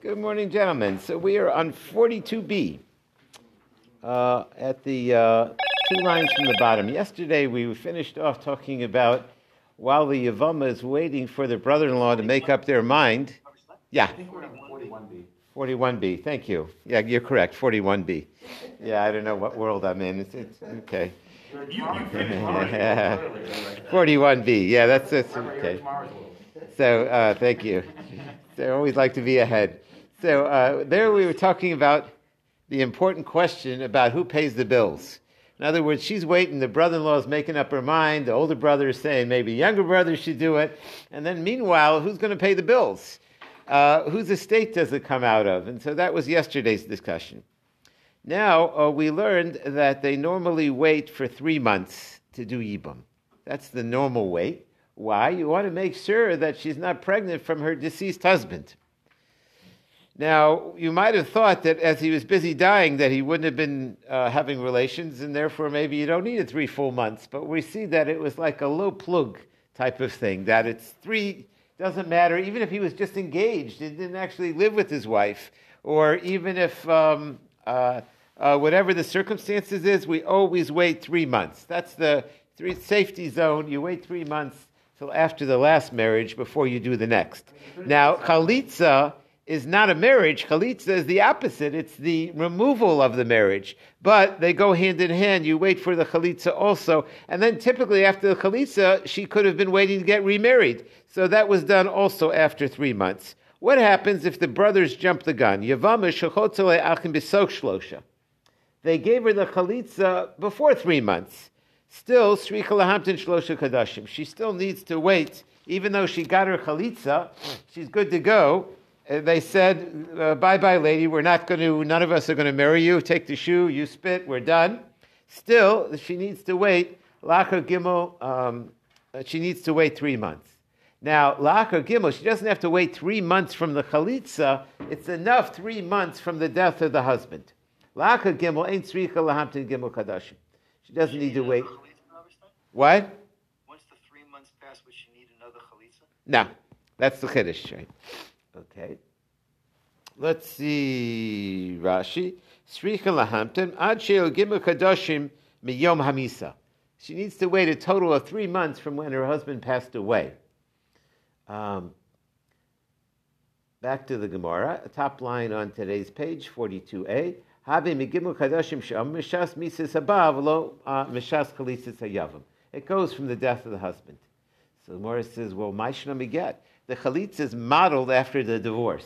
Good morning, gentlemen. So we are on 42b uh, at the uh, two lines from the bottom. Yesterday we finished off talking about while the Yavama is waiting for the brother-in-law to make up their mind. Yeah. 41b. 41b. Thank you. Yeah, you're correct. 41b. Yeah, I don't know what world I'm in. It's, it's okay. 41b. Yeah, that's, that's okay. So uh, thank you. I always like to be ahead. So uh, there we were talking about the important question about who pays the bills. In other words, she's waiting. The brother-in-law is making up her mind. The older brother is saying maybe younger brother should do it. And then meanwhile, who's going to pay the bills? Uh, whose estate does it come out of? And so that was yesterday's discussion. Now uh, we learned that they normally wait for three months to do yibum. That's the normal wait. Why? You want to make sure that she's not pregnant from her deceased husband. Now, you might have thought that as he was busy dying, that he wouldn't have been uh, having relations, and therefore maybe you don't need it three full months. But we see that it was like a lo plug type of thing, that it's three, doesn't matter, even if he was just engaged and didn't actually live with his wife, or even if um, uh, uh, whatever the circumstances is, we always wait three months. That's the three safety zone. You wait three months till after the last marriage before you do the next. Now, chalitza is not a marriage. Chalitza is the opposite. It's the removal of the marriage. But they go hand in hand. You wait for the chalitza also. And then typically after the chalitza, she could have been waiting to get remarried. So that was done also after three months. What happens if the brothers jump the gun? They gave her the chalitza before three months. Still. She still needs to wait, even though she got her chalitza, she's good to go uh, they said, uh, bye bye, lady, we're not going to, none of us are going to marry you. Take the shoe, you spit, we're done. Still, she needs to wait, Lacha Gimel, um, uh, she needs to wait three months. Now, Lacha Gimel, she doesn't have to wait three months from the Chalitza, it's enough three months from the death of the husband. Lacha Gimel ain't Sricha Lahamtin Gimel Kadashim. She doesn't need to wait. What? Once the three months pass, would she need another Chalitza? No, that's the Chiddush, right? Okay. Let's see. Rashi. Sricha lahamtem ad gimu kadoshim miyom hamisa. She needs to wait a total of three months from when her husband passed away. Um, back to the Gemara, top line on today's page, 42a. Uh. It goes from the death of the husband. So the Gemara says, well, my get the chalitza is modeled after the divorce.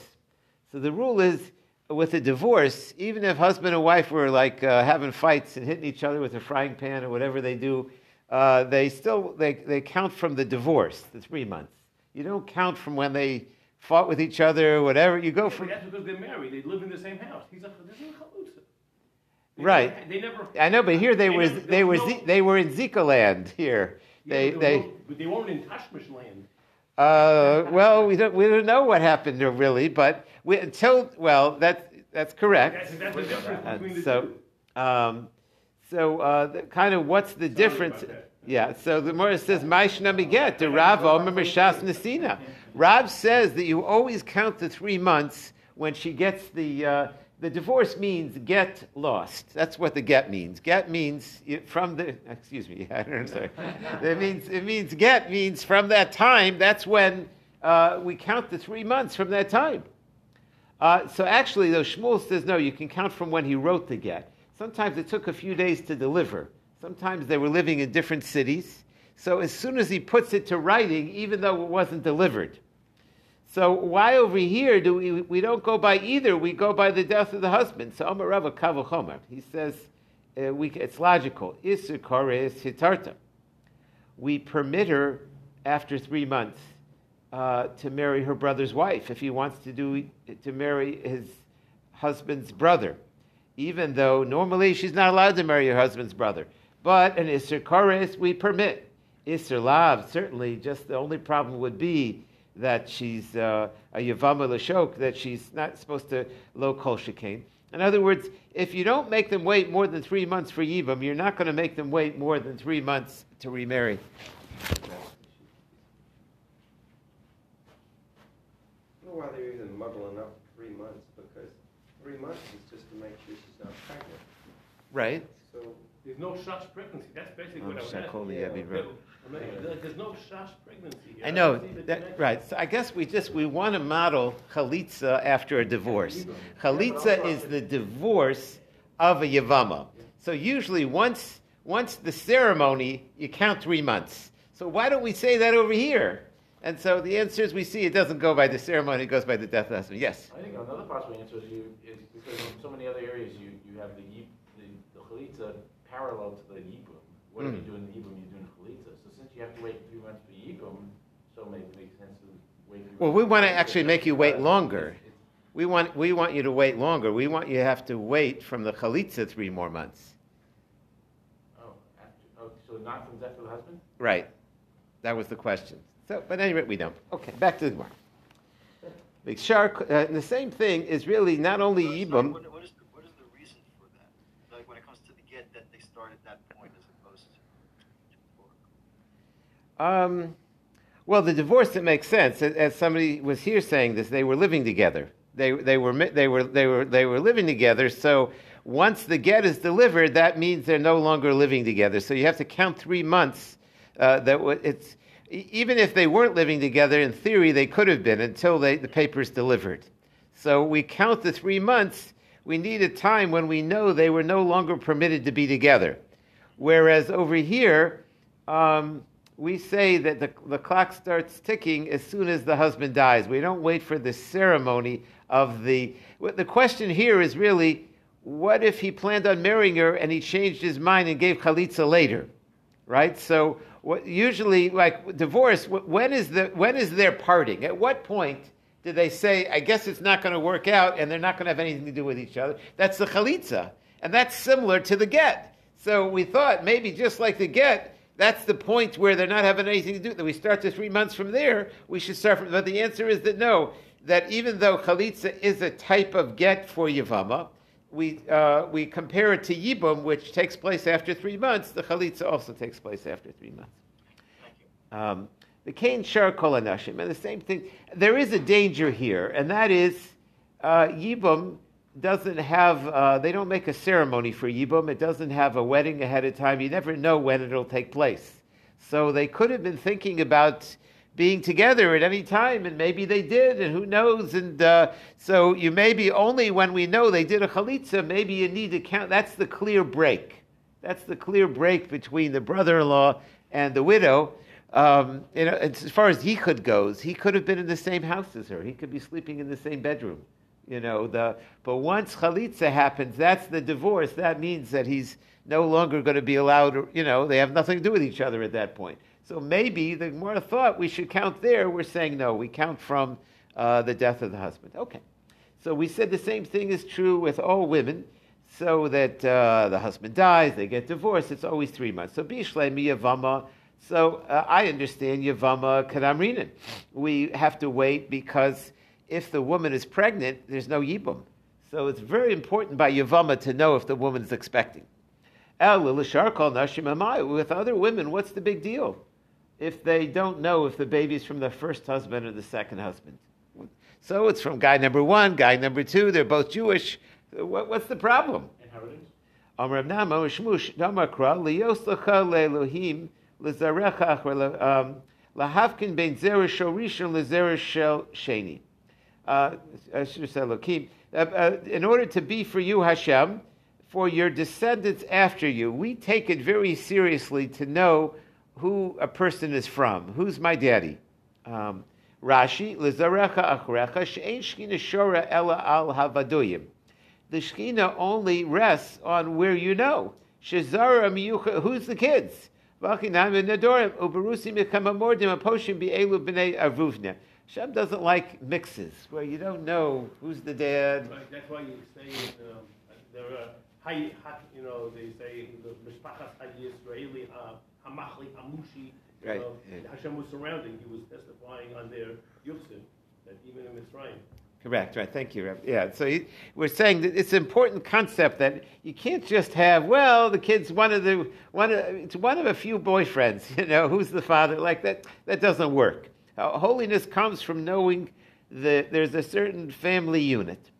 So the rule is with a divorce, even if husband and wife were like uh, having fights and hitting each other with a frying pan or whatever they do, uh, they still they, they count from the divorce, the three months. You don't count from when they fought with each other whatever. You go yeah, from. That's because they're married. They live in the same house. He's like, this is chalutza. right. Never, they never. I know, but here they, they were never, they were no, they were in Zika land here. Yeah, they they. But they weren't in Tashmish land. Uh, well, we don't we don't know what happened there really, but we, until well, that's that's correct. That's, that's the difference Uh, between the so, two. um, so uh, the, kind of what's the difference? Yeah. So the Gemara says, "Maishna miget the Rav Omer Mishas Nesina." Rav says that you always count the three months when she gets the. Uh, the divorce means get lost. That's what the get means. Get means from the. Excuse me. I don't know. It means it means get means from that time. That's when uh, we count the three months from that time. Uh, so actually, though Shmuel says no, you can count from when he wrote the get. Sometimes it took a few days to deliver. Sometimes they were living in different cities. So as soon as he puts it to writing, even though it wasn't delivered. So why over here do we we don't go by either? We go by the death of the husband. So Amar Rava Kavachomer. He says uh, we, it's logical. Isur kores hitarta. We permit her after three months uh, to marry her brother's wife if he wants to do to marry his husband's brother, even though normally she's not allowed to marry her husband's brother. But an isur kores we permit. Isur lav certainly. Just the only problem would be that she's uh, a Yavama Lashok, that she's not supposed to lo kol shekain. In other words, if you don't make them wait more than three months for Yivam, you're not going to make them wait more than three months to remarry. why they're even muddling up three months, because three months is just to make sure she's not pregnant. Right. So, There's no such pregnancy. That's basically what I was. Holy Yeah. Abbey There- Road. I There's no shush pregnancy. here. I know don't see the that right. So I guess we just we want to model chalitza after a divorce. Chalitza is the divorce of a yavama. So usually once once the ceremony, you count three months. So why don't we say that over here? And so the answer is we see it doesn't go by the ceremony; it goes by the death of the husband. Yes. I think another possible answer is you, is because in so many other areas, you, you have the yip, the, the chalitza parallel to the yibum. What if Mm. you do in the yibum, you do in chalitza? So since you have to wait three months for yibum, so maybe it makes sense to wait. three Well, we wanna actually make you wait longer. it's- it's- We want we want you to wait longer. We want you to have to wait from the chalitza three more months. Oh, after, oh, so not from death of the husband? Right. That was the question. So, but anyway, we don't. Okay, back to the Gemara. Big shark. Uh, the same thing is really not only Sorry, Yibam. What, what, is the, what is the reason for that? Like when it comes to the get, that they start at that point as opposed to before? Um, well, the divorce it makes sense. As- somebody was here saying this, they were living together. They they were they were they were they were living together. So once the get is delivered, that means they're no longer living together. So you have to count three months. Uh, that wa- it's even if they weren't living together, in theory they could have been until they, the paper's delivered. So we count the three months. We need a time when we know they were no longer permitted to be together. Whereas over here, um, we say that the, the clock starts ticking as soon as the husband dies. We don't wait for the ceremony of the. The question here is really what if he planned on marrying her and he changed his mind and gave chalitza later? Right? So, what, usually, like divorce, when is, the, when is their parting? At what point do they say, I guess it's not going to work out and they're not going to have anything to do with each other? That's the chalitza. And that's similar to the get. So we thought maybe just like the get, that's the point where they're not having anything to do. That we start to three months from there. We should start from. But the answer is that no. That even though chalitza is a type of get for yavama, we uh, we compare it to yibum, which takes place after three months. The chalitza also takes place after three months. Um, the Cain Shar Kol Anashim, and the same thing. There is a danger here, and that is uh, Yibum doesn't have. Uh, they don't make a ceremony for Yibum. It doesn't have a wedding ahead of time. You never know when it'll take place. So they could have been thinking about being together at any time, and maybe they did, and who knows? And uh, so you maybe only when we know they did a chalitza, maybe you need to count. That's the clear break. That's the clear break between the brother-in-law and the widow. Um, you know, as far as yichud goes, he could have been in the same house as her. He could be sleeping in the same bedroom. You know, the but once chalitza happens, that's the divorce. That means that he's no longer going to be allowed. You know, they have nothing to do with each other at that point. So maybe the more thought we should count there. We're saying no. We count from uh, the death of the husband. Okay. So we said the same thing is true with all women. So that uh, the husband dies, they get divorced. It's always three months. So bishlemi yavama. So uh, I understand yavama kadamrinin. We have to wait because if the woman is pregnant, there's no yibum. So it's very important by yavama to know if the woman is expecting. El lilashar kol nashim amai. With other women, what's the big deal? If they don't know if the baby's from the first husband or the second husband. So it's from guy number one, guy number two. They're both Jewish. What, what's the problem? Inheritance? Amar Rav Nachman Shmush Damar Kra Liyos Lecha Leelohim Lezarecha or le- um, Uh. Uh, uh, in order to be for you Hashem, for your descendants after you, we take it very seriously to know who a person is from. Who's my daddy? Um, Rashi, Lezarecha Achrecha, She'en Shkina Shora Ela Al Havaduyim the Shekhinah only rests on where you know. Shazara miyucha, who's the kids? V'achinam yikamamordim aposhim b'nei. Hashem doesn't like mixes where you don't know who's the dad. Right, That's why you say, um, there are, high, you know, they say, the Mishpachas HaYisraeli, uh, Hamachli, Hamushi. you Right, know. Hashem was surrounding, he was testifying on their Yuksim, that even in Mitzrayim. Correct, right. Thank you, Reb. Yeah, so you, we're saying that it's an important concept that you can't just have, well, the kid's one of the, one of, it's one of a few boyfriends, you know, who's the father, like that, that doesn't work. Uh, holiness comes from knowing that there's a certain family unit.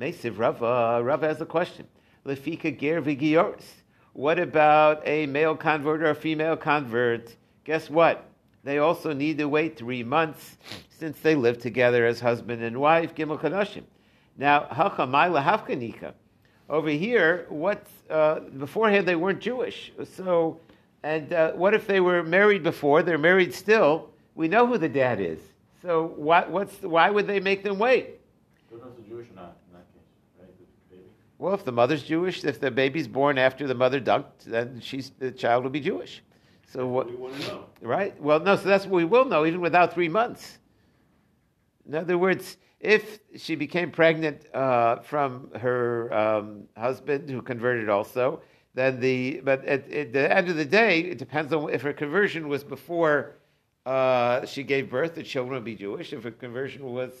Mesiv Rava, Rava has a question. Lefika ger v'gioris. What about a male convert or a female convert? Guess what? They also need to wait three months since they live together as husband and wife. Gimel Kadashim. Now, Hachamayla Hafkanika. Over here, what uh, beforehand they weren't Jewish. So, and uh, what if they were married before? They're married still. We know who the dad is. So, why, what's why would they make them wait? Don't know if it's Jewish or not in that case, right? The baby. Well, if the mother's Jewish, if the baby's born after the mother dunked, then she's the child will be Jewish. So what? We want to know. Right? Well, no. So that's what we will know, even without three months. In other words, if she became pregnant uh, from her um, husband, who converted also, then the but at, at the end of the day, it depends on if her conversion was before uh, she gave birth. The children would be Jewish. If a conversion was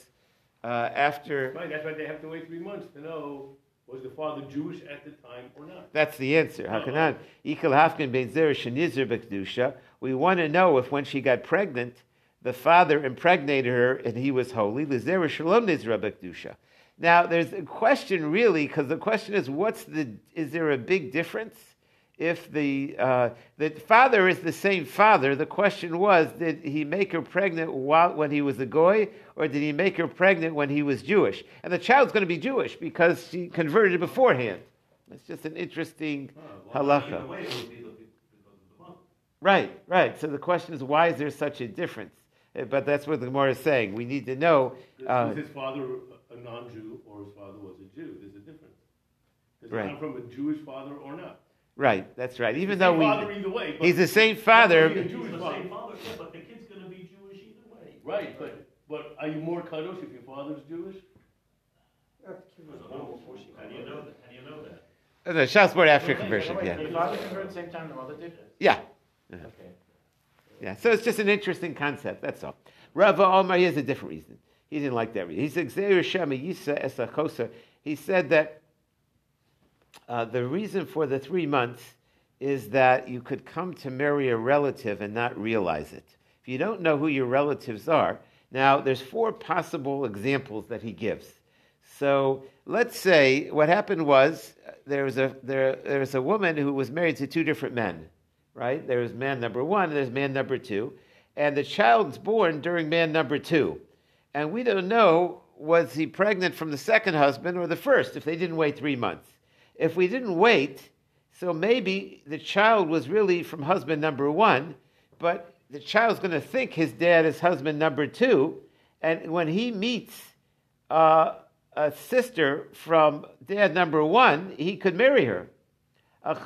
uh, after, Right, that's why they have to wait three months to know was the father Jewish at the time or not. That's the answer. Hakanan. Ikal hafkin ben zer shenizir b'kedusha. We want to know if when she got pregnant, the father impregnated her and he was holy. Lizer shalom nizra b'kedusha. Now, there's a question really, because the question is, what's the? Is there a big difference? If the uh, the father is the same father, the question was, did he make her pregnant while, when he was a goy, or did he make her pregnant when he was Jewish? And the child's going to be Jewish because she converted beforehand. That's just an interesting halacha. Right, right. So the question is, why is there such a difference? Uh, But that's what the Gemara is saying. We need to know. Uh, was his father a non-Jew or his father was a Jew? There's a difference. Does Right. he come from a Jewish father or not? Right, that's right. Even though we, way. he's the same father. Jewish the father. same father, yeah, but the kid's gonna be Jewish either way. Right, but but are you more kadosh if your father's Jewish? How do you know that? How do you know that? Uh, The Shas word after Wait, conversion. Yeah, Did the father convert at the same time the mother did? yeah, Okay. yeah. So it's just an interesting concept. That's all. Rava Omar, he has a different reason. He didn't like that reason. He said, "Gzeir Shema Yisa Esachosa." He said that uh, the reason for the three months is that you could come to marry a relative and not realize it. If you don't know who your relatives are, now there's four possible examples that he gives. So let's say what happened was uh, there was a there, there was a woman who was married to two different men, right? There was man number one, there's man number two, and the child's born during man number two, and we don't know was he pregnant from the second husband or the first if they didn't wait three months. If we didn't wait, so maybe the child was really from husband number one, but the child's going to think his dad is husband number two, and when he meets uh, a sister from dad number one, he could marry her. A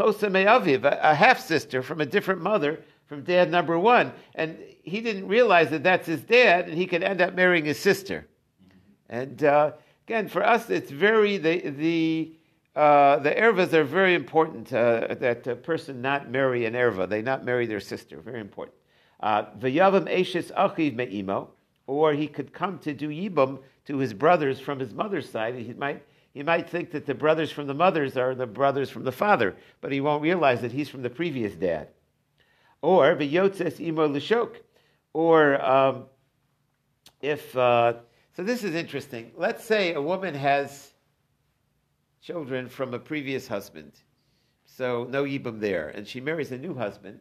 a half sister from a different mother from dad number one, and he didn't realize that that's his dad, and he could end up marrying his sister. And uh, again, for us, it's very the the uh, the ervas are very important. Uh, that a person not marry an erva, they not marry their sister. Very important. Uh, V'yavam eshes achiv me'imo, or he could come to do yibum to his brothers from his mother's side. He might he might think that the brothers from the mothers are the brothers from the father, but he won't realize that he's from the previous dad. Or v'yotzes imo l'shok, or um, if uh, so, this is interesting. Let's say a woman has children from a previous husband, so no yibum there, and she marries a new husband,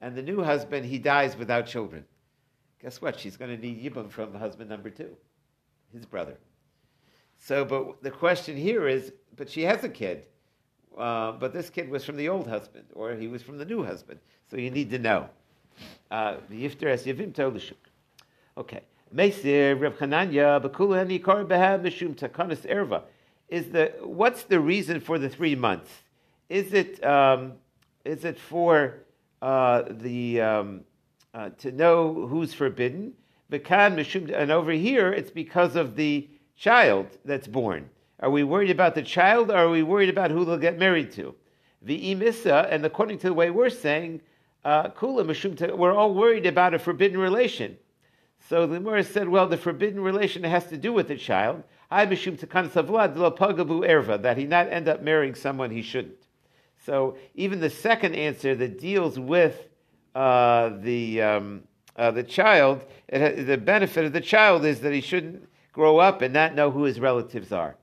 and the new husband he dies without children. Guess what? She's going to need yibum from husband number two, his brother. So, but the question here is, but she has a kid, uh, but this kid was from the old husband, or he was from the new husband. So you need to know. Uh, Yifter es yivim tolishuk. Okay. Meisir Reb Chananya Bakula and Yikar Behab Mishum Takanis Erva. Is the what's the reason for the three months? Is it um, is it for uh, the um, uh, to know who's forbidden? And over here it's because of the child that's born. Are we worried about the child or are we worried about who they'll get married to? The imisa, and according to the way we're saying, uh, we're all worried about a forbidden relation. So the Gemara said, well, the forbidden relation has to do with the child. Hai mishum takan savlad lo pagabu erva, that he not end up marrying someone he shouldn't. So even the second answer that deals with uh, the um, uh, the child, it the benefit of the child is that he shouldn't grow up and not know who his relatives are.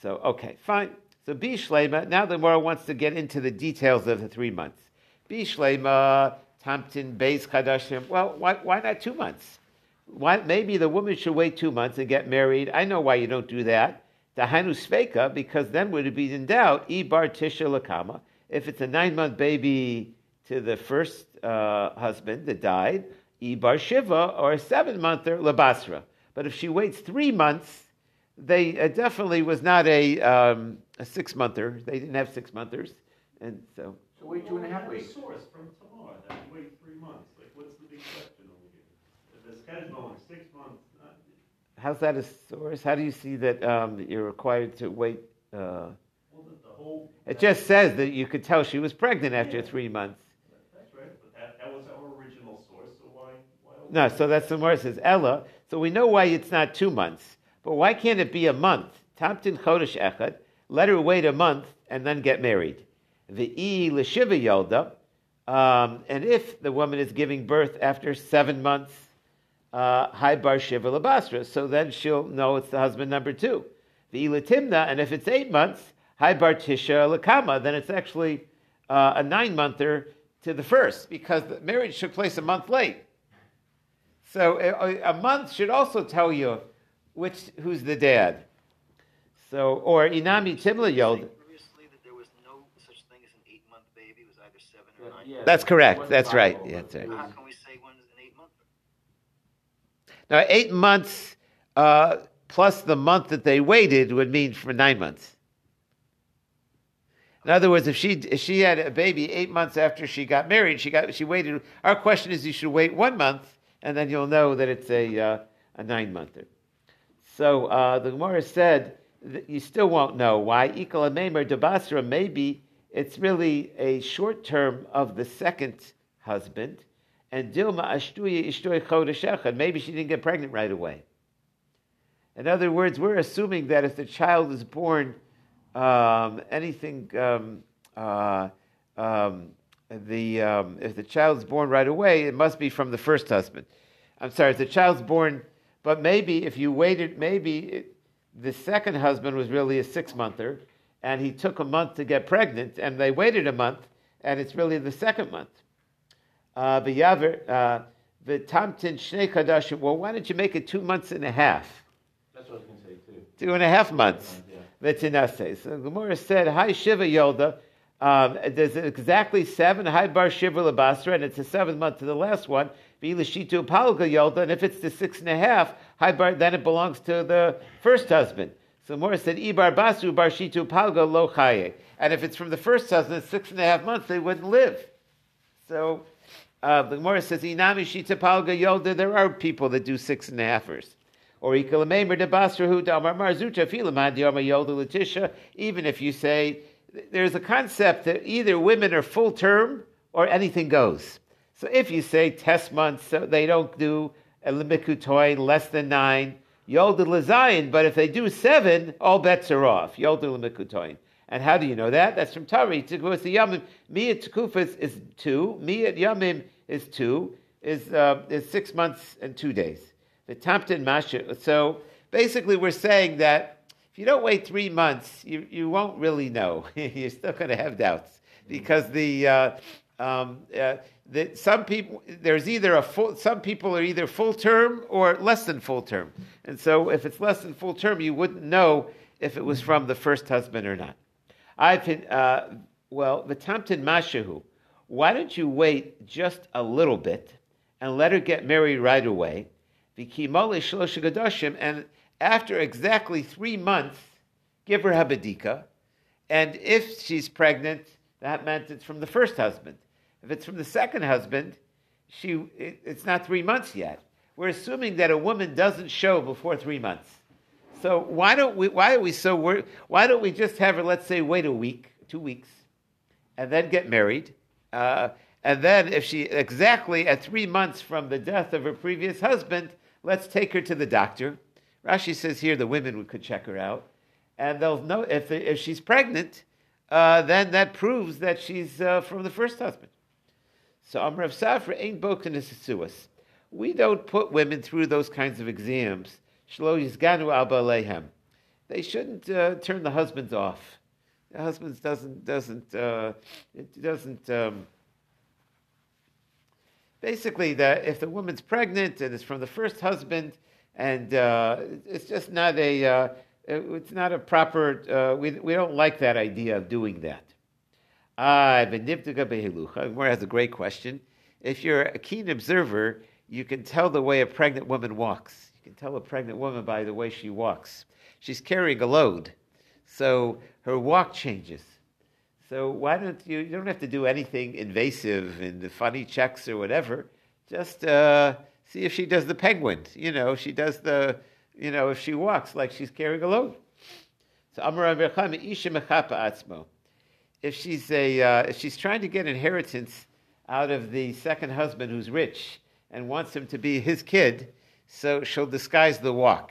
So, okay, fine. So, Bishlema, now the Gemara wants to get into the details of the three months. Bishlema, Tamtin, Beis Chadashim. Well, why, why not two months? Why, maybe the woman should wait two months and get married. I know why you don't do that. Dahanu Sveka, because then would it be in doubt, Ibar Tisha Lakama, if it's a nine month baby to the first uh, husband that died, Ibar Shiva, or a seven monther Labasra. But if she waits three months, they uh, definitely was not a, um, a six monther. They didn't have six monthers. And so. So wait two and a half weeks. source from Tamar that wait three months. Like, what's the big question over here? If the schedule is six months, How's that a source? How do you see that, um, that you're required to wait? Uh, well, the, the whole. it just says that you could tell she was pregnant after three months. That's right, but that, that was our original source, so why, why? No, so that's the more it says Ella. So we know why it's not two months, but why can't it be a month? Tamtin chodesh echad. Let her wait a month and then get married. The e l'shiva yolda. Um, and if the woman is giving birth after seven months, Uh, hi bar shiva labasra. So then she'll know it's the husband number two. The ilatimna, and if it's eight months, hi bar tisha lakama, then it's actually uh, a nine monther to the first because the marriage took place a month late. So a, a month should also tell you which who's the dad. So or inami timla yod. Previously, that there was no such thing as an eight-month baby, was either seven or nine. That's correct. That's right. Yeah, that's right. How can we say one is an eight-month? Now eight months uh, plus the month that they waited would mean for nine months. In other words, if she if she had a baby eight months after she got married, she got she waited. Our question is, you should wait one month, and then you'll know that it's a uh, a nine monther. So uh, the Gemara said that you still won't know why. Ikal Meimer Debasra maybe it's really a short term of the second husband, and Dilma Ashtuya Ishtoy Chodeshechad. Maybe she didn't get pregnant right away. In other words, we're assuming that if the child is born um, anything, um, uh, um, the um, if the child's born right away, it must be from the first husband. I'm sorry, if the child's born, but maybe if you waited, maybe it, the second husband was really a six monther, and he took a month to get pregnant, and they waited a month, and it's really the second month. Uh, V'yaver, uh, v'tamtin shnei kadashim. Well, why don't you make it two months and a half? That's what I was going to say too. Two and a half months. V'tinase. So the Gemara said, "Hi Shiva Yolda." Um, there's exactly seven. Hi Bar Shiva Labasra, and it's the seventh month to the last one. V'Ilashitu Palga Yolda, and if it's the six and a half, Hi Bar, then it belongs to the first husband. So the Gemara said, "Ibar Basu Bar Shitu Palga Lo Chaye," and if it's from the first husband, it's six and a half months, they wouldn't live. So uh, the Gemara says, "Inami Shita Palga Yolda." There are people that do six and a halfers. Or ikalamemer de basrahu damar marzuta filamad yama yolda latisha. Even if you say there's a concept that either women are full term or anything goes. So if you say test months, so they don't do a limikutoin less than nine, yolda lazayin. But if they do seven, all bets are off. Yolda limikutoin. And how do you know that? That's from Tari. Tekufa the yamim. Miyat tekufas is two. Miyat yamim is two. Is uh, is six months and two days. The Tampton Masha. So basically, we're saying that if you don't wait three months, you, you won't really know. You're still going to have doubts because the, uh, um, uh, the some people there's either a full some people are either full term or less than full term, and so if it's less than full term, you wouldn't know if it was from the first husband or not. I've uh, well the Tampton Mashahu. Why don't you wait just a little bit and let her get married right away? and after exactly three months, give her habadika. And if she's pregnant, that meant it's from the first husband. If it's from the second husband, she it, it's not three months yet. We're assuming that a woman doesn't show before three months. So why don't we? Why are we so worried? Why don't we just have her? Let's say wait a week, two weeks, and then get married. Uh, and then, if she exactly at three months from the death of her previous husband, let's take her to the doctor. Rashi says here the women could check her out, and they'll know if, if she's pregnant, uh, then that proves that she's uh, from the first husband. So Amar Rav Safra ain't boken We don't put women through those kinds of exams They shouldn't uh, turn the husbands off. The husbands doesn't doesn't uh, it doesn't. Um, basically, that if the woman's pregnant and it's from the first husband, and uh, it's just not a uh, it's not a proper. Uh, we we don't like that idea of doing that. Ah, Gemara has a great question. If you're a keen observer, you can tell the way a pregnant woman walks. Can tell a pregnant woman by the way she walks. She's carrying a load, so her walk changes. So why don't you? You don't have to do anything invasive and the funny checks or whatever. Just uh, see if she does the penguin. You know, she does the. You know, if she walks like she's carrying a load. So Amar Isha Atzmo. If she's a, uh, if she's trying to get inheritance out of the second husband who's rich and wants him to be his kid, so she'll disguise the walk.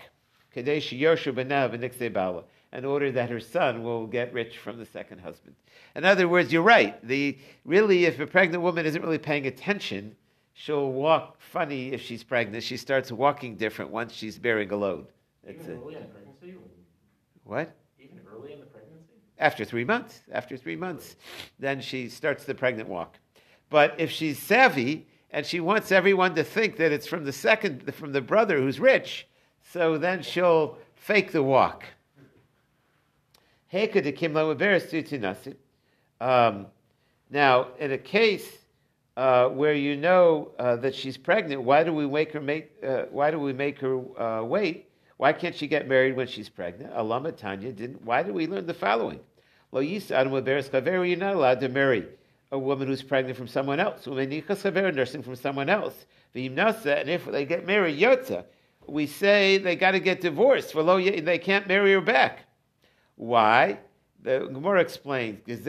Kadesh Yoshu in order that her son will get rich from the second husband. In other words, you're right. The, really, if a pregnant woman isn't really paying attention, she'll walk funny if she's pregnant. She starts walking different once she's bearing a load. Even early in the pregnancy? What? Even early in the pregnancy? After three months. After three months, then she starts the pregnant walk. But if she's savvy and she wants everyone to think that it's from the second, from the brother who's rich, so then she'll fake the walk. Um, now, in a case uh, where you know uh, that she's pregnant, why do we make her make? Uh, why do we make her uh, wait? Why can't she get married when she's pregnant? Alama Tanya didn't. Why do we learn the following? Lo You're not allowed to marry a woman who's pregnant from someone else. Nursing from someone else. And if they get married, yotza, we say they got to get divorced. They can't marry her back. Why? The Gemara explains, when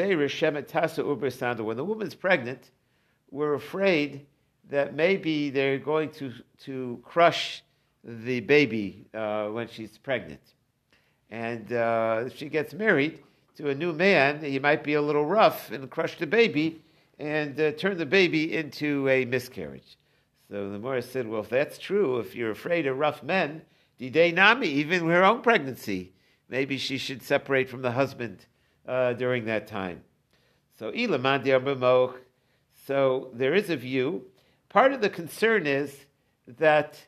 the woman's pregnant, we're afraid that maybe they're going to, to crush the baby uh, when she's pregnant. And uh, if she gets married to a new man, he might be a little rough and crush the baby and uh, turn the baby into a miscarriage. So the Gemara said, well, if that's true, if you're afraid of rough men, Didei Nami, even her own pregnancy, maybe she should separate from the husband uh, during that time. So So there is a view. Part of the concern is that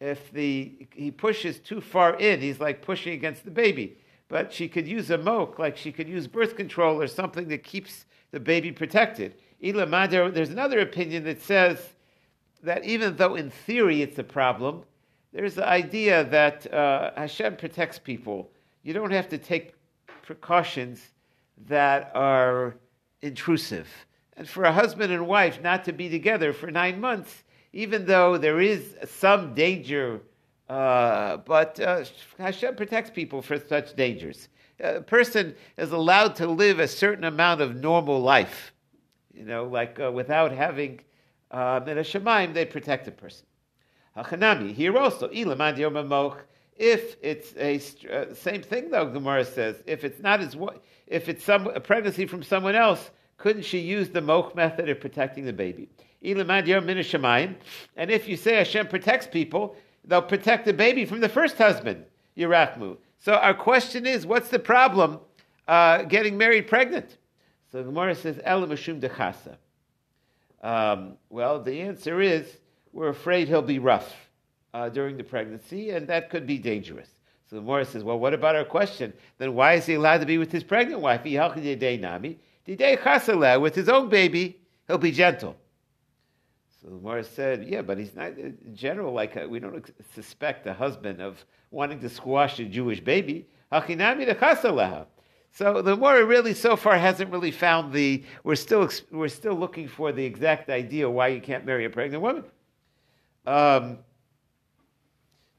if the he pushes too far in, he's like pushing against the baby. But she could use a moch, like she could use birth control or something that keeps the baby protected. There's another opinion that says that even though in theory it's a problem, there's the idea that uh, Hashem protects people. You don't have to take precautions that are intrusive. And for a husband and wife not to be together for nine months, even though there is some danger, uh, but uh, Hashem protects people for such dangers. A person is allowed to live a certain amount of normal life, you know, like uh, without having um, in a shemaim, they protect a person. Hachanami here also if it's a uh, same thing though, Gemara says, if it's not as if it's some a pregnancy from someone else, couldn't she use the moch method of protecting the baby? And if you say Hashem protects people, they'll protect the baby from the first husband, Yerachmu. So our question is, what's the problem uh, getting married pregnant? So the Gemara says, Elamashum dechasa. Um, well, the answer is, we're afraid he'll be rough uh, during the pregnancy, and that could be dangerous. So the Morris says, well, what about our question? Then why is he allowed to be with his pregnant wife? With his own baby, he'll be gentle. So the Morris said, yeah, but he's not, in general, like a, uh, we don't suspect a husband of wanting to squash a Jewish baby. So the Mora really so far hasn't really found the. We're still we're still looking for the exact idea why you can't marry a pregnant woman. Um,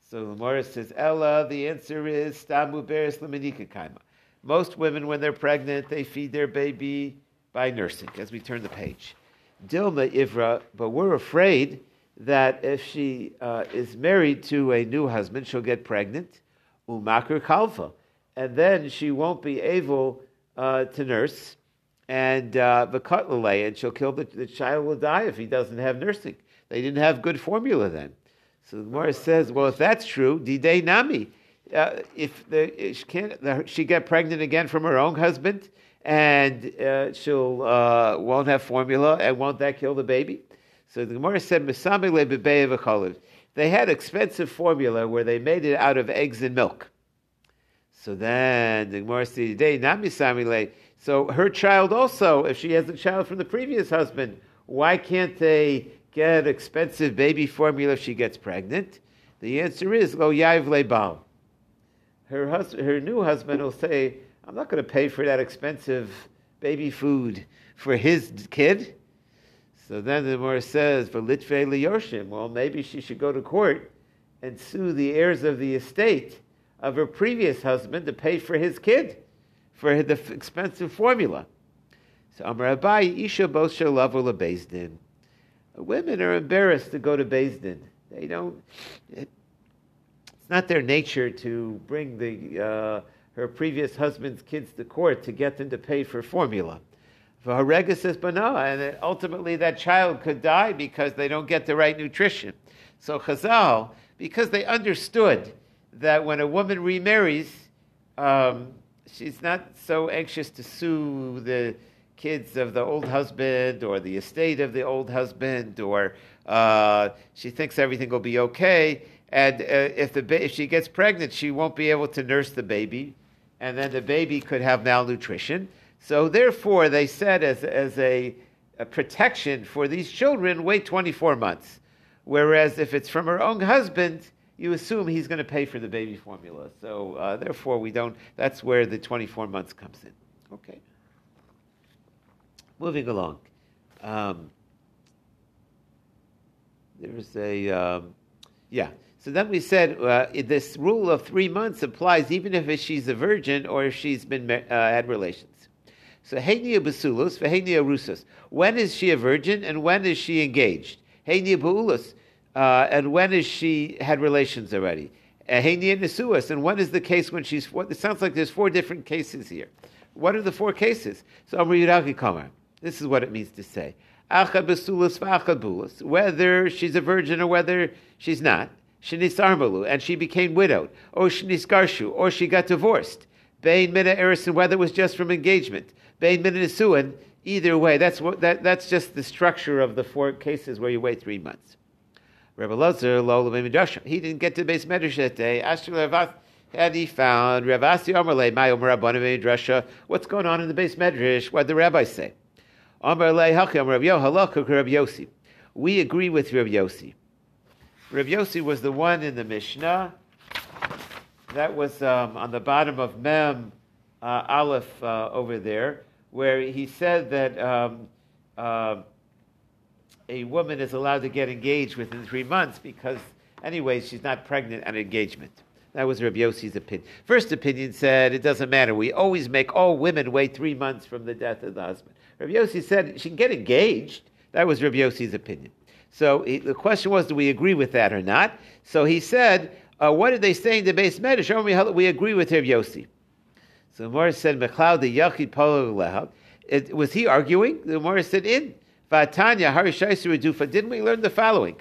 so the Gemara says, Ella, the answer is Stamu Beres Kaima. Most women, when they're pregnant, they feed their baby by nursing, as we turn the page. Dilma Ivra, but we're afraid that if she uh, is married to a new husband, she'll get pregnant, umakar kalfa, and then she won't be able uh, to nurse, and the uh, and she'll kill the, the child will die if he doesn't have nursing. They didn't have good formula then. So the Gemara says, well, if that's true, didei nami. Uh, if the, she can't, the, she get pregnant again from her own husband, and uh, she'll uh, won't have formula, and won't that kill the baby? So the Gemara said. They had expensive formula where they made it out of eggs and milk. So then the Gemara said, "Day not misamile." So her child also, if she has a child from the previous husband, why can't they get expensive baby formula if she gets pregnant? The answer is lo yav. Her her new husband will say, "I'm not going to pay for that expensive baby food for his kid." So then the Gemara says, "For litve liyoshim." Well, maybe she should go to court and sue the heirs of the estate of her previous husband to pay for his kid for the expensive formula. So Amar Abai, Isha Bosha Lavu Bezdin. Women are embarrassed to go to Bezdin. They don't. It, it's not their nature to bring the uh, her previous husband's kids to court to get them to pay for formula. For Haregas bana, and ultimately that child could die because they don't get the right nutrition. So Chazal, because they understood that when a woman remarries, um, she's not so anxious to sue the kids of the old husband or the estate of the old husband, or uh, she thinks everything will be okay. And uh, if the ba- if she gets pregnant, she won't be able to nurse the baby, and then the baby could have malnutrition. So therefore, they said as as a, a protection for these children, wait 24 months. Whereas if it's from her own husband, you assume he's going to pay for the baby formula. So uh, therefore, we don't. That's where the 24 months comes in. Okay. Moving along. Um, there's a um, yeah. So then we said uh, this rule of three months applies even if she's a virgin or if she's been uh, had relations. So Heinia basulus for Heinia rusas. When is she a virgin and when is she engaged? Heinia baulus. Uh, and when is she had relations already? Heinia nesuas. And when is the case when she's? It sounds like there's four different cases here. What are the four cases? So Amri. This is what it means to say. Whether she's a virgin or whether she's not. Shenis armalu, and she became widowed. Or shenis garshu, or she got divorced. Bain mina erison, whether it was just from engagement. Bain mina nisuan, either way. That's, what, that, that's just the structure of the four cases where you wait three months. Rebbe Lozer, lo Midrash. He didn't get to beis medrash that day. Asher Levath had he found Ravasi Omerle, my Omer Rabbanim. What's going on in the beis medrash? What the rabbis say? Omerle Hachim Rav Yohalach Rav Yossi. We agree with Rav Yossi. Rav Yossi was the one in the Mishnah that was um, on the bottom of Mem uh, Aleph uh, over there, where he said that um, uh, a woman is allowed to get engaged within three months because, anyway, she's not pregnant at engagement. That was Rabbi Yossi's opinion. First opinion said it doesn't matter. We always make all women wait three months from the death of the husband. Rabbi Yossi said she can get engaged. That was Rabbi Yossi's opinion. So he, the question was, do we agree with that or not? So he said, uh, what did they say in the beis medrash? We agree with Rabbi Yossi. So the Morris said, "Mechlao the yachid polo Was he arguing? The Morris said, "In vatanya harishaisu redufa." Didn't we learn the following?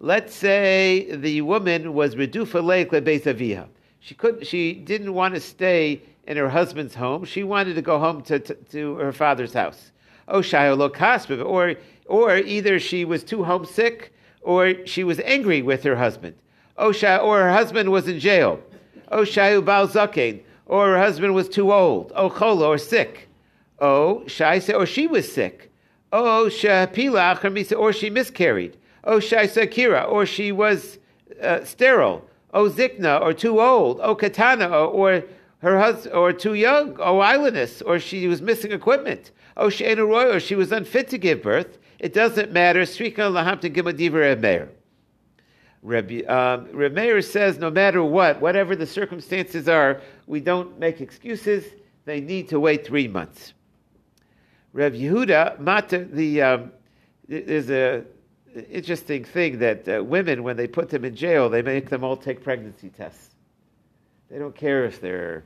Let's say the woman was redufa leik lebeis She couldn't. She didn't want to stay in her husband's home. She wanted to go home to, to, to her father's house. Oh, shayolo or or either she was too homesick or she was angry with her husband. Oh, or her husband was in jail. Oh, shayu bal zakein or her husband was too old. Oh, chola, or sick. Shaisa, or she was sick. Oh, shapila, or she miscarried. Shaisa kira, or she was uh, sterile. Oh, zikna, or too old. Oh, katana, or, her husband, or too young. Oh, islandess, or she was missing equipment. She'ena roy, or she was unfit to give birth. It doesn't matter. Srika lahamta gimadiva meir. Rabbi, um, Rabbi Meir says no matter what, whatever the circumstances are, we don't make excuses. They need to wait three months. Rabbi Yehuda, Mata, the, um, there's a interesting thing that uh, women, when they put them in jail, they make them all take pregnancy tests. They don't care if they're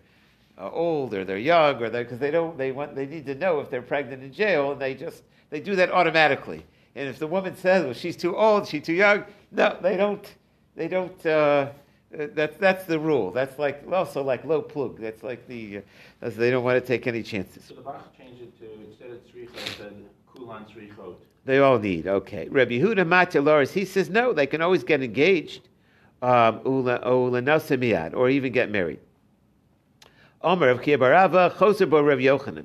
uh, old or they're young or because they don't they want they need to know if they're pregnant in jail and they just they do that automatically. And if the woman says, well, she's too old, she's too young, no, they don't, They don't. Uh, uh, that's that's the rule. That's like also like lo plug. That's like the. Uh, they don't want to take any chances. So the Bach changed it to instead of tzricha, it said kulan tzrichot. They all need. Okay. Rabbi Huda Matya he says no. They can always get engaged, um, or even get married. Omer of Kiyabarava Choser Bo Rav Yochanan.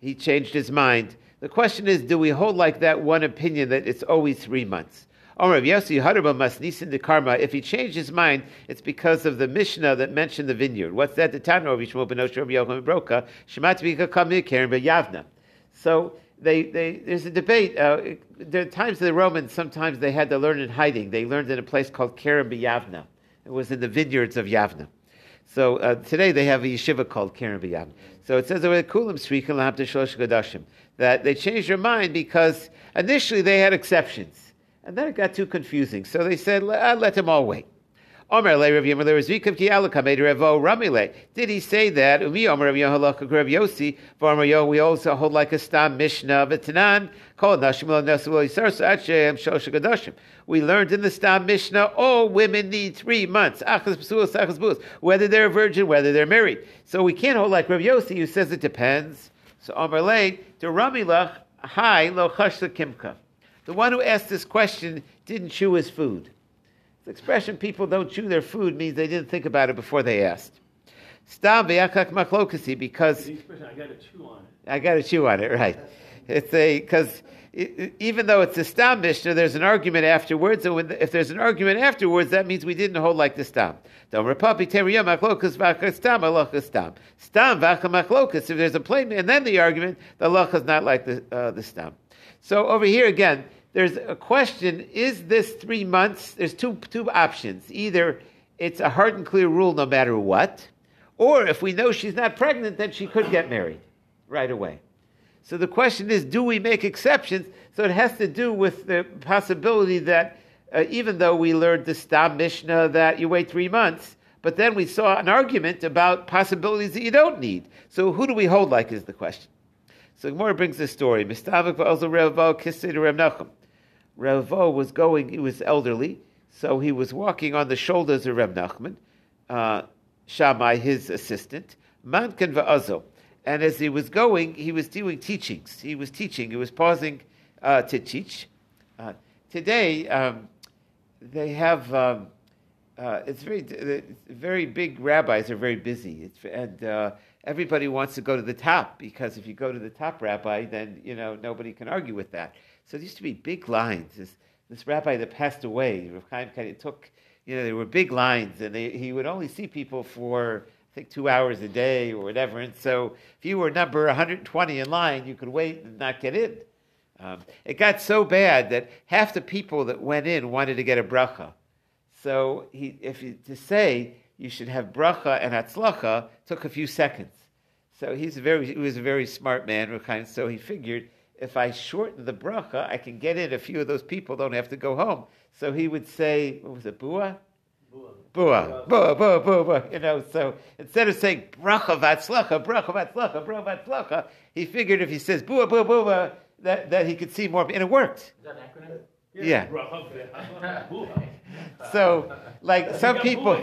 He changed his mind. The question is, do we hold like that one opinion that it's always three months? If he changed his mind, it's because of the Mishnah that mentioned the vineyard. What's that? The Tano of Karen Yavna. So they, they, there's a debate. Uh, there are times the Romans, sometimes they had to learn in hiding. They learned in a place called Keren Yavna. It was in the vineyards of Yavna. So uh, today they have a yeshiva called Keren Yavna. So it says that they changed their mind because initially they had exceptions. And then it got too confusing. So they said, uh, let them all wait. Did he say that? Umi Omer Rav Yohalach Rav Yosi. Farmer Yo, we also hold like a stam Mishnah v'tanan. Called Nashim Lo Nesu Lo Yisarsu Achem Shosha Gadashim. We learned in the stam Mishnah, all women need three months. Achas Psuos, Achas Bus. Whether they're a virgin, whether they're married. So we can't hold like Rav Yosi, who says it depends. So Omer Lay to Ramilach Hi Lo Chashla Kimka. The one who asked this question didn't chew his food. The expression people don't chew their food means they didn't think about it before they asked. Stam machlokasi because I got to chew on it. I got to chew on it, right? It's a because even though it's a stam mishnah, there's an argument afterwards, and when, if there's an argument afterwards, that means we didn't hold like the stam. Stam Stam If there's a plain, and then the argument, the halacha is not like the uh, the stam. So over here again, there's a question is this three months? There's two, two options. Either it's a hard and clear rule no matter what, or if we know she's not pregnant, then she could get married right away. So the question is do we make exceptions? So it has to do with the possibility that uh, even though we learned the Stam Mishnah that you wait three months, but then we saw an argument about possibilities that you don't need. So who do we hold like is the question. So Gemara brings this story. Mistavik also Ravo Kisei to Nachum. Ravo was going, he was elderly, so he was walking on the shoulders of Reb Nachman, uh, Shammai, his assistant, Mankan va'azo. And as he was going, he was doing teachings. He was teaching, he was pausing uh, to teach. Uh, today, um, they have, um, uh, it's very, very big rabbis are very busy. It's, and uh, everybody wants to go to the top because if you go to the top rabbi, then you know nobody can argue with that. So there used to be big lines. This, this rabbi that passed away, Rav Chaim it took you know there were big lines, and they, he would only see people for I think two hours a day or whatever. And so if you were number 120 in line, you could wait and not get in. Um, it got so bad that half the people that went in wanted to get a bracha. So he, if you, to say you should have bracha and atzlacha took a few seconds. So he's a very, he was a very smart man, so he figured if I shorten the bracha, I can get in. A few of those people don't have to go home. So he would say, what was it, bua? Bua, bua, bua, bua, bua. You know, so instead of saying bracha vatzlacha, bracha vatzlacha, bracha vatzlacha, he figured if he says bua, bua, bua, that, that he could see more, and it worked. Is that an acronym? Yeah. so, like some people,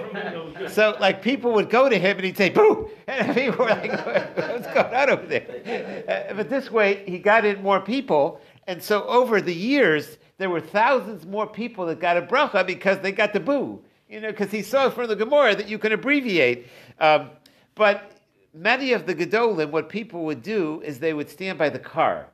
so like people would go to him and he'd say "boo," and people were like, "What's going on over there?" Uh, but this way, he got in more people, and so over the years, there were thousands more people that got a bracha because they got the boo. You know, because he saw from the Gemara that you can abbreviate. Um, but many of the Gedolim, what people would do is they would stand by the car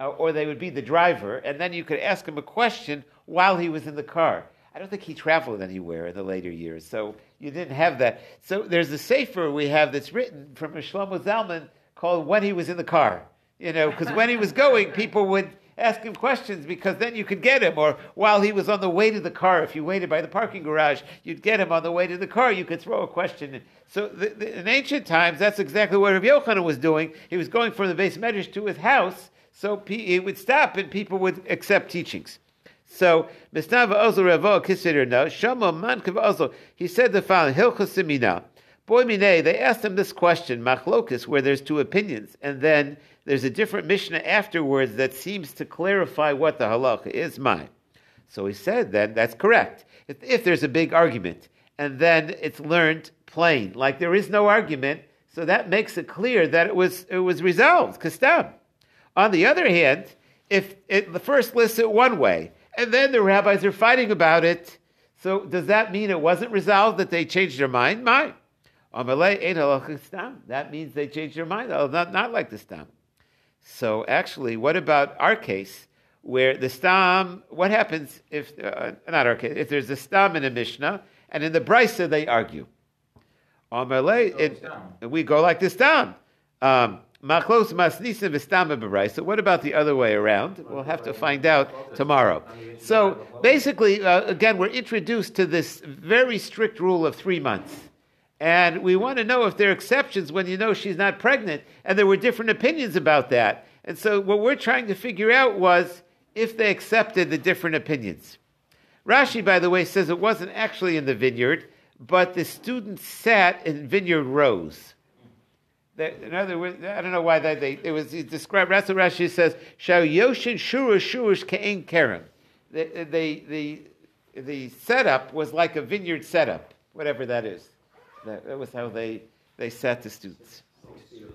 Uh, or they would be the driver, and then you could ask him a question while he was in the car. I don't think he traveled anywhere in the later years, so you didn't have that. So there's a sefer we have that's written from Shlomo Zalman called "When He Was in the Car." You know, because when he was going, people would ask him questions because then you could get him. Or while he was on the way to the car, if you waited by the parking garage, you'd get him on the way to the car. You could throw a question. So the, the, in ancient times, that's exactly what Rabbi Yochanan was doing. He was going from the beis medrash to his house so he would stop and people would accept teachings. So, Mistava also Ravo Kisider no, Shama Mankav also, he said the following, Hilchasimina. Boy Mine, they asked him this question, Machlokus, where there's two opinions, and then there's a different Mishnah afterwards that seems to clarify what the halacha is. My. So he said then that's correct. If, if there's a big argument and then it's learned plain, like there is no argument, so that makes it clear that it was it was resolved, kastam. On the other hand, if it, the first lists it one way and then the rabbis are fighting about it, so does that mean it wasn't resolved that they changed their mind? Mine. That means they changed their mind. Oh, not, not like the stam. So actually, what about our case, where the stam? What happens if uh, not our case? If there's a stam in a mishnah and in the brisa they argue. Amalei, we go like the stam. Um, Machlos masnisim v'stam So what about the other way around? We'll have to find out tomorrow. So basically, uh, again, we're introduced to this very strict rule of three months. And we want to know if there are exceptions when you know she's not pregnant. And there were different opinions about that. And so what we're trying to figure out was if they accepted the different opinions. Rashi, by the way, says it wasn't actually in the vineyard, but the students sat in vineyard rows. In other words, I don't know why that they it was described. That's Rashi says. Shao Yoshin Shurish Shurish Kein Keren. The, the the the setup was like a vineyard setup, whatever that is. That, that was how they they sat the students.